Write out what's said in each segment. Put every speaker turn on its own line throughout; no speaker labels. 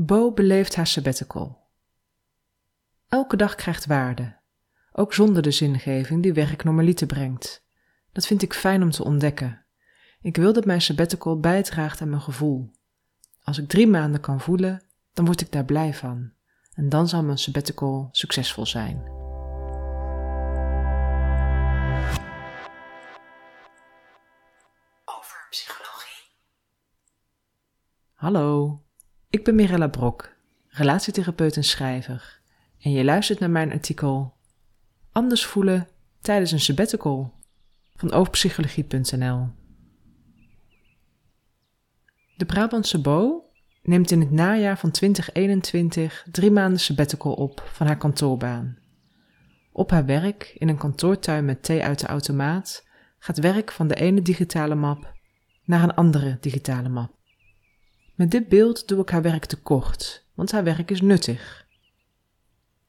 Bo beleeft haar sabbatical. Elke dag krijgt waarde, ook zonder de zingeving die werk normaliter brengt. Dat vind ik fijn om te ontdekken. Ik wil dat mijn sabbatical bijdraagt aan mijn gevoel. Als ik drie maanden kan voelen, dan word ik daar blij van. En dan zal mijn sabbatical succesvol zijn.
Over psychologie.
Hallo, ik ben Mirella Brok, relatietherapeut en schrijver. En je luistert naar mijn artikel Anders voelen tijdens een sabbatical van overpsychologie.nl. De Brabantse Bo neemt in het najaar van 2021 drie maanden sabbatical op van haar kantoorbaan. Op haar werk in een kantoortuin met thee uit de automaat gaat werk van de ene digitale map naar een andere digitale map. Met dit beeld doe ik haar werk tekort, want haar werk is nuttig.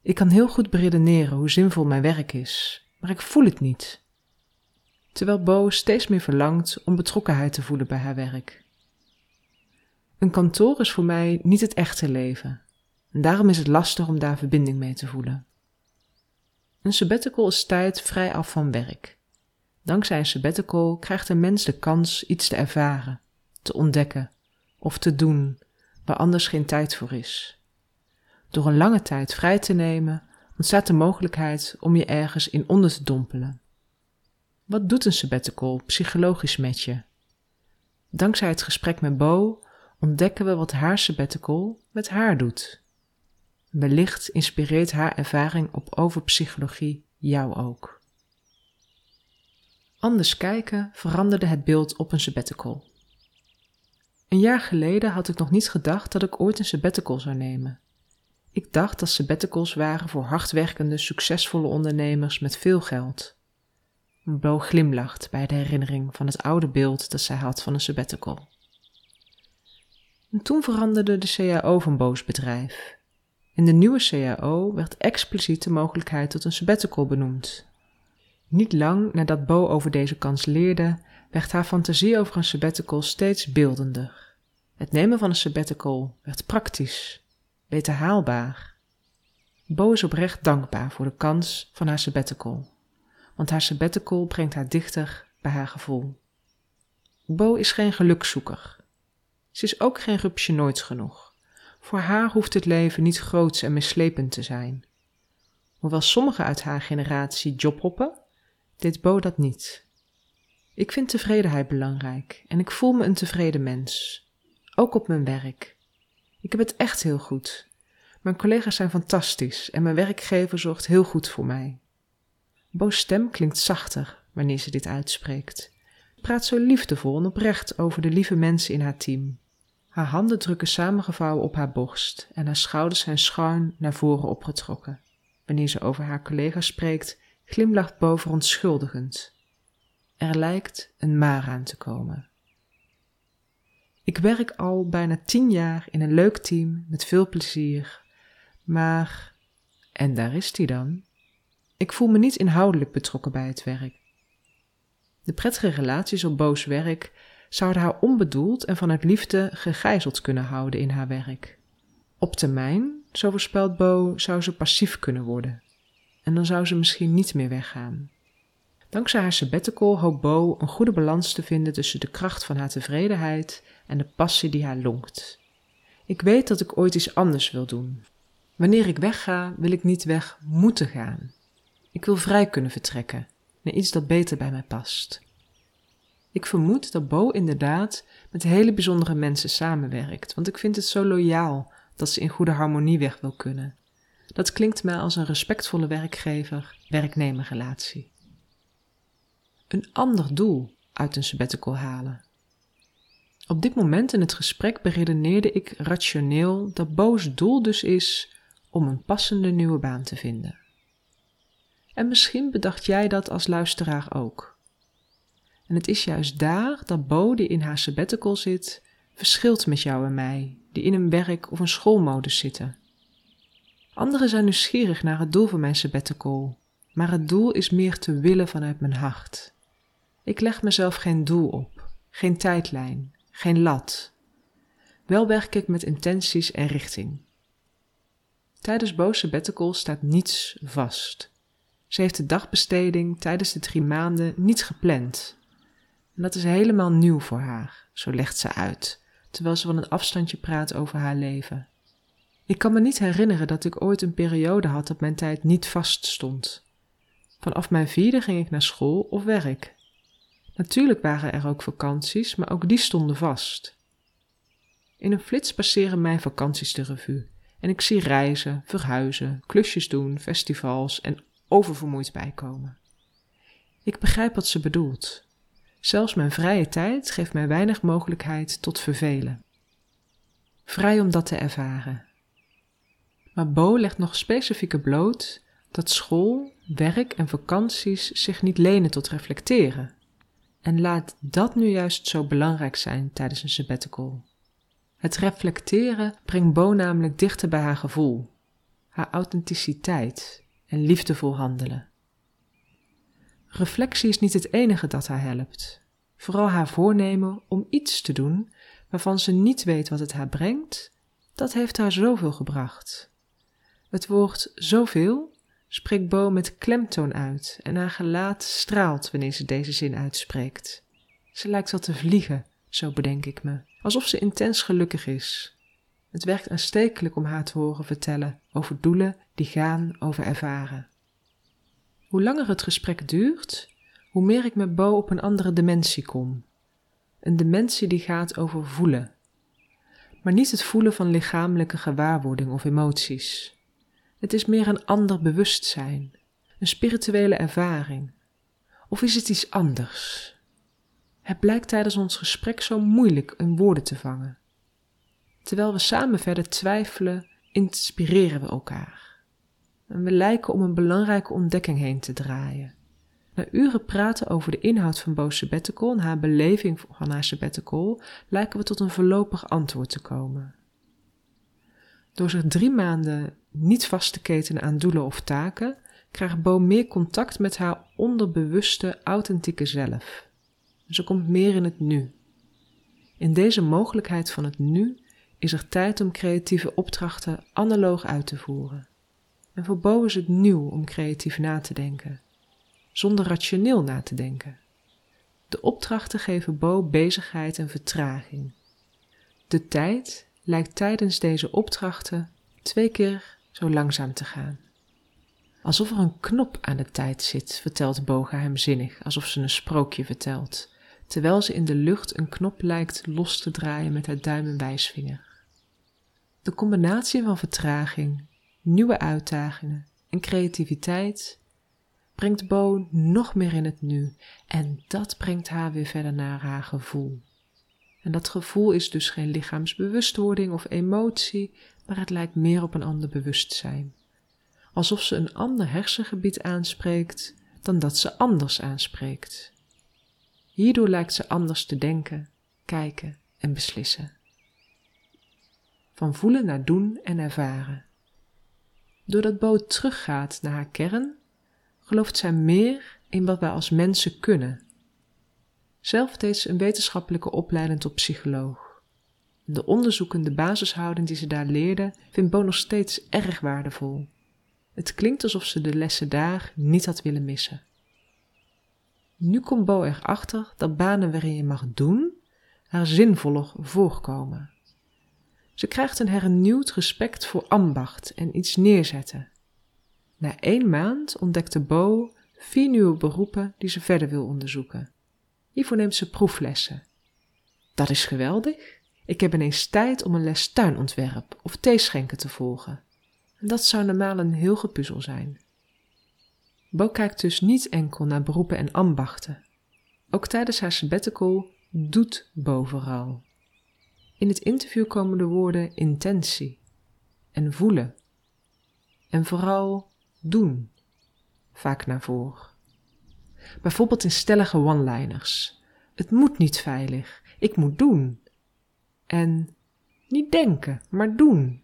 Ik kan heel goed beredeneren hoe zinvol mijn werk is, maar ik voel het niet. Terwijl Bo steeds meer verlangt om betrokkenheid te voelen bij haar werk. Een kantoor is voor mij niet het echte leven. En daarom is het lastig om daar verbinding mee te voelen. Een sabbatical is tijd vrij af van werk. Dankzij een sabbatical krijgt een mens de kans iets te ervaren, te ontdekken of te doen waar anders geen tijd voor is. Door een lange tijd vrij te nemen ontstaat de mogelijkheid om je ergens in onder te dompelen. Wat doet een sabbatical psychologisch met je? Dankzij het gesprek met Bo ontdekken we wat haar sabbatical met haar doet. Wellicht inspireert haar ervaring op overpsychologie jou ook. Anders kijken veranderde het beeld op een sabbatical. Een jaar geleden had ik nog niet gedacht dat ik ooit een sabbatical zou nemen. Ik dacht dat sabbaticals waren voor hardwerkende, succesvolle ondernemers met veel geld. Bo glimlacht bij de herinnering van het oude beeld dat zij had van een sabbatical. En toen veranderde de CAO van Bo's bedrijf. In de nieuwe CAO werd expliciet de mogelijkheid tot een sabbatical benoemd. Niet lang nadat Bo over deze kans leerde, werd haar fantasie over een sabbatical steeds beeldender. Het nemen van een sabbatical werd praktisch, beter haalbaar. Bo is oprecht dankbaar voor de kans van haar sabbatical, want haar sabbatical brengt haar dichter bij haar gevoel. Bo is geen gelukszoeker ze is ook geen rupsje nooit genoeg. Voor haar hoeft het leven niet groots en mislepend te zijn. Hoewel sommigen uit haar generatie jobhoppen, deed Bo dat niet. Ik vind tevredenheid belangrijk en ik voel me een tevreden mens. Ook op mijn werk. Ik heb het echt heel goed. Mijn collega's zijn fantastisch en mijn werkgever zorgt heel goed voor mij. Bo's stem klinkt zachter wanneer ze dit uitspreekt. Praat zo liefdevol en oprecht over de lieve mensen in haar team. Haar handen drukken samengevouwen op haar borst en haar schouders zijn schuin naar voren opgetrokken. Wanneer ze over haar collega spreekt, glimlacht Bo verontschuldigend. Er lijkt een maar aan te komen. Ik werk al bijna tien jaar in een leuk team met veel plezier, maar. En daar is die dan. Ik voel me niet inhoudelijk betrokken bij het werk. De prettige relaties op Bo's werk zouden haar onbedoeld en vanuit liefde gegijzeld kunnen houden in haar werk. Op termijn, zo voorspelt Bo, zou ze passief kunnen worden. En dan zou ze misschien niet meer weggaan. Dankzij haar sabbatical hoopt Bo een goede balans te vinden tussen de kracht van haar tevredenheid en de passie die haar lonkt. Ik weet dat ik ooit iets anders wil doen. Wanneer ik wegga, wil ik niet weg moeten gaan. Ik wil vrij kunnen vertrekken naar iets dat beter bij mij past. Ik vermoed dat Bo inderdaad met hele bijzondere mensen samenwerkt, want ik vind het zo loyaal dat ze in goede harmonie weg wil kunnen. Dat klinkt mij als een respectvolle werkgever-werknemerrelatie. Een ander doel uit een sabbatical halen. Op dit moment in het gesprek beredeneerde ik rationeel dat Bo's doel dus is om een passende nieuwe baan te vinden. En misschien bedacht jij dat als luisteraar ook. En het is juist daar dat Bo, die in haar sabbatical zit, verschilt met jou en mij, die in een werk- of een schoolmodus zitten. Anderen zijn nieuwsgierig naar het doel van mijn sabbatical, maar het doel is meer te willen vanuit mijn hart. Ik leg mezelf geen doel op, geen tijdlijn, geen lat. Wel werk ik met intenties en richting. Tijdens Bo's sabbatical staat niets vast. Ze heeft de dagbesteding tijdens de drie maanden niet gepland. En dat is helemaal nieuw voor haar, zo legt ze uit, terwijl ze van een afstandje praat over haar leven. Ik kan me niet herinneren dat ik ooit een periode had dat mijn tijd niet vast stond. Vanaf mijn vierde ging ik naar school of werk. Natuurlijk waren er ook vakanties, maar ook die stonden vast. In een flits passeren mijn vakanties de revue en ik zie reizen, verhuizen, klusjes doen, festivals en oververmoeid bijkomen. Ik begrijp wat ze bedoelt. Zelfs mijn vrije tijd geeft mij weinig mogelijkheid tot vervelen. Vrij om dat te ervaren. Maar Bo legt nog specifieke bloot dat school, werk en vakanties zich niet lenen tot reflecteren. En laat dat nu juist zo belangrijk zijn tijdens een sabbatical. Het reflecteren brengt Bo namelijk dichter bij haar gevoel, haar authenticiteit en liefdevol handelen. Reflectie is niet het enige dat haar helpt. Vooral haar voornemen om iets te doen waarvan ze niet weet wat het haar brengt, dat heeft haar zoveel gebracht. Het woord zoveel spreekt Bo met klemtoon uit en haar gelaat straalt wanneer ze deze zin uitspreekt. Ze lijkt wel te vliegen, zo bedenk ik me, alsof ze intens gelukkig is. Het werkt aanstekelijk om haar te horen vertellen over doelen die gaan over ervaren. Hoe langer het gesprek duurt, hoe meer ik met Bo op een andere dimensie kom. Een dimensie die gaat over voelen. Maar niet het voelen van lichamelijke gewaarwording of emoties. Het is meer een ander bewustzijn, een spirituele ervaring. Of is het iets anders? Het blijkt tijdens ons gesprek zo moeilijk in woorden te vangen. Terwijl we samen verder twijfelen, inspireren we elkaar. En we lijken om een belangrijke ontdekking heen te draaien. Na uren praten over de inhoud van Bo's sabbatical en haar beleving van haar sabbatical, lijken we tot een voorlopig antwoord te komen. Door zich drie maanden niet vast te ketenen aan doelen of taken, krijgt Bo meer contact met haar onderbewuste, authentieke zelf. Ze komt meer in het nu. In deze mogelijkheid van het nu is er tijd om creatieve opdrachten analoog uit te voeren. En voor Bo is het nieuw om creatief na te denken, zonder rationeel na te denken. De opdrachten geven Bo bezigheid en vertraging. De tijd lijkt tijdens deze opdrachten twee keer zo langzaam te gaan. Alsof er een knop aan de tijd zit, vertelt Bo zinnig, alsof ze een sprookje vertelt, terwijl ze in de lucht een knop lijkt los te draaien met haar duim en wijsvinger. De combinatie van vertraging, nieuwe uitdagingen en creativiteit brengt Bo nog meer in het nu en dat brengt haar weer verder naar haar gevoel. En dat gevoel is dus geen lichaamsbewustwording of emotie, maar het lijkt meer op een ander bewustzijn. Alsof ze een ander hersengebied aanspreekt dan dat ze anders aanspreekt. Hierdoor lijkt ze anders te denken, kijken en beslissen. Van voelen naar doen en ervaren. Doordat Bo teruggaat naar haar kern, gelooft zij meer in wat wij als mensen kunnen zelf deed ze een wetenschappelijke opleiding tot psycholoog. De onderzoekende basishouding die ze daar leerde, vindt Bo nog steeds erg waardevol. Het klinkt alsof ze de lessen daar niet had willen missen. Nu komt Bo erachter dat banen waarin je mag doen, haar zinvoller voorkomen. Ze krijgt een hernieuwd respect voor ambacht en iets neerzetten. Na één maand ontdekte Bo vier nieuwe beroepen die ze verder wil onderzoeken. Hiervoor neemt ze proeflessen. Dat is geweldig. Ik heb ineens tijd om een les tuinontwerp of theeschenken te volgen. En dat zou normaal een heel gepuzzel zijn. Bo kijkt dus niet enkel naar beroepen en ambachten. Ook tijdens haar sabbatical doet Bo vooral. In het interview komen de woorden intentie en voelen en vooral doen vaak naar voren. Bijvoorbeeld in stellige one-liners. Het moet niet veilig. Ik moet doen. En niet denken, maar doen.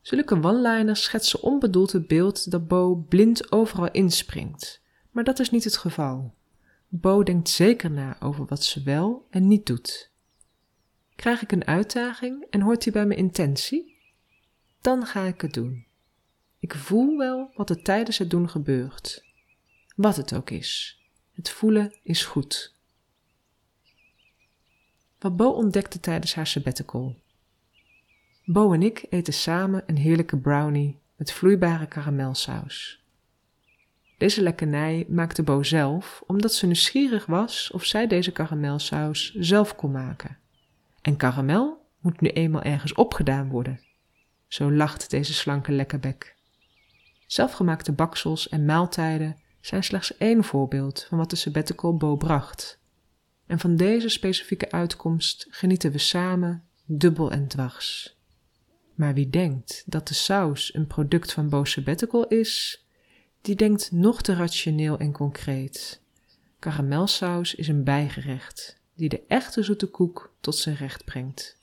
Zulke one-liners schetsen onbedoeld het beeld dat Bo blind overal inspringt. Maar dat is niet het geval. Bo denkt zeker na over wat ze wel en niet doet. Krijg ik een uitdaging en hoort die bij mijn intentie? Dan ga ik het doen. Ik voel wel wat er tijdens het doen gebeurt. Wat het ook is. Het voelen is goed. Wat Bo ontdekte tijdens haar sabbatical. Bo en ik eten samen een heerlijke brownie met vloeibare karamelsaus. Deze lekkernij maakte Bo zelf omdat ze nieuwsgierig was of zij deze karamelsaus zelf kon maken. En karamel moet nu eenmaal ergens opgedaan worden. Zo lacht deze slanke lekkerbek. Zelfgemaakte baksels en maaltijden zijn slechts één voorbeeld van wat de sabbatical Bo bracht. En van deze specifieke uitkomst genieten we samen dubbel en dwars. Maar wie denkt dat de saus een product van Bo sabbatical is, die denkt nog te rationeel en concreet. Karamelsaus is een bijgerecht die de echte zoete koek tot zijn recht brengt.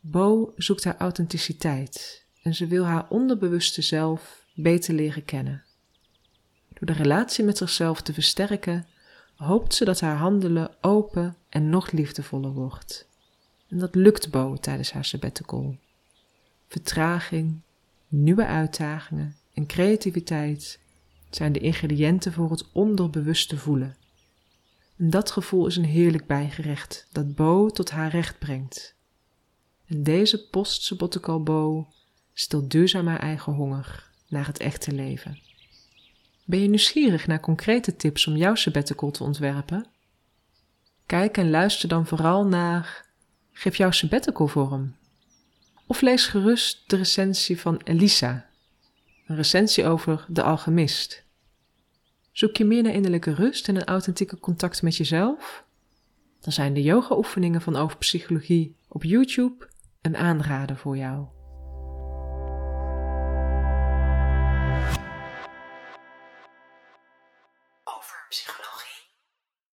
Bo zoekt haar authenticiteit en ze wil haar onderbewuste zelf beter leren kennen. Door de relatie met zichzelf te versterken, hoopt ze dat haar handelen open en nog liefdevoller wordt. En dat lukt Bo tijdens haar sabbatical. Vertraging, nieuwe uitdagingen en creativiteit zijn de ingrediënten voor het onderbewuste voelen. En dat gevoel is een heerlijk bijgerecht dat Bo tot haar recht brengt. En deze post-sabbatical Bo stilt duurzaam haar eigen honger naar het echte leven. Ben je nieuwsgierig naar concrete tips om jouw sabbatical te ontwerpen? Kijk en luister dan vooral naar Geef jouw sabbatical vorm. Of lees gerust de recensie van Elisa, een recensie over De Alchemist. Zoek je meer naar innerlijke rust en een authentieke contact met jezelf? Dan zijn de yoga-oefeningen van Over Psychologie op YouTube een aanrader voor jou.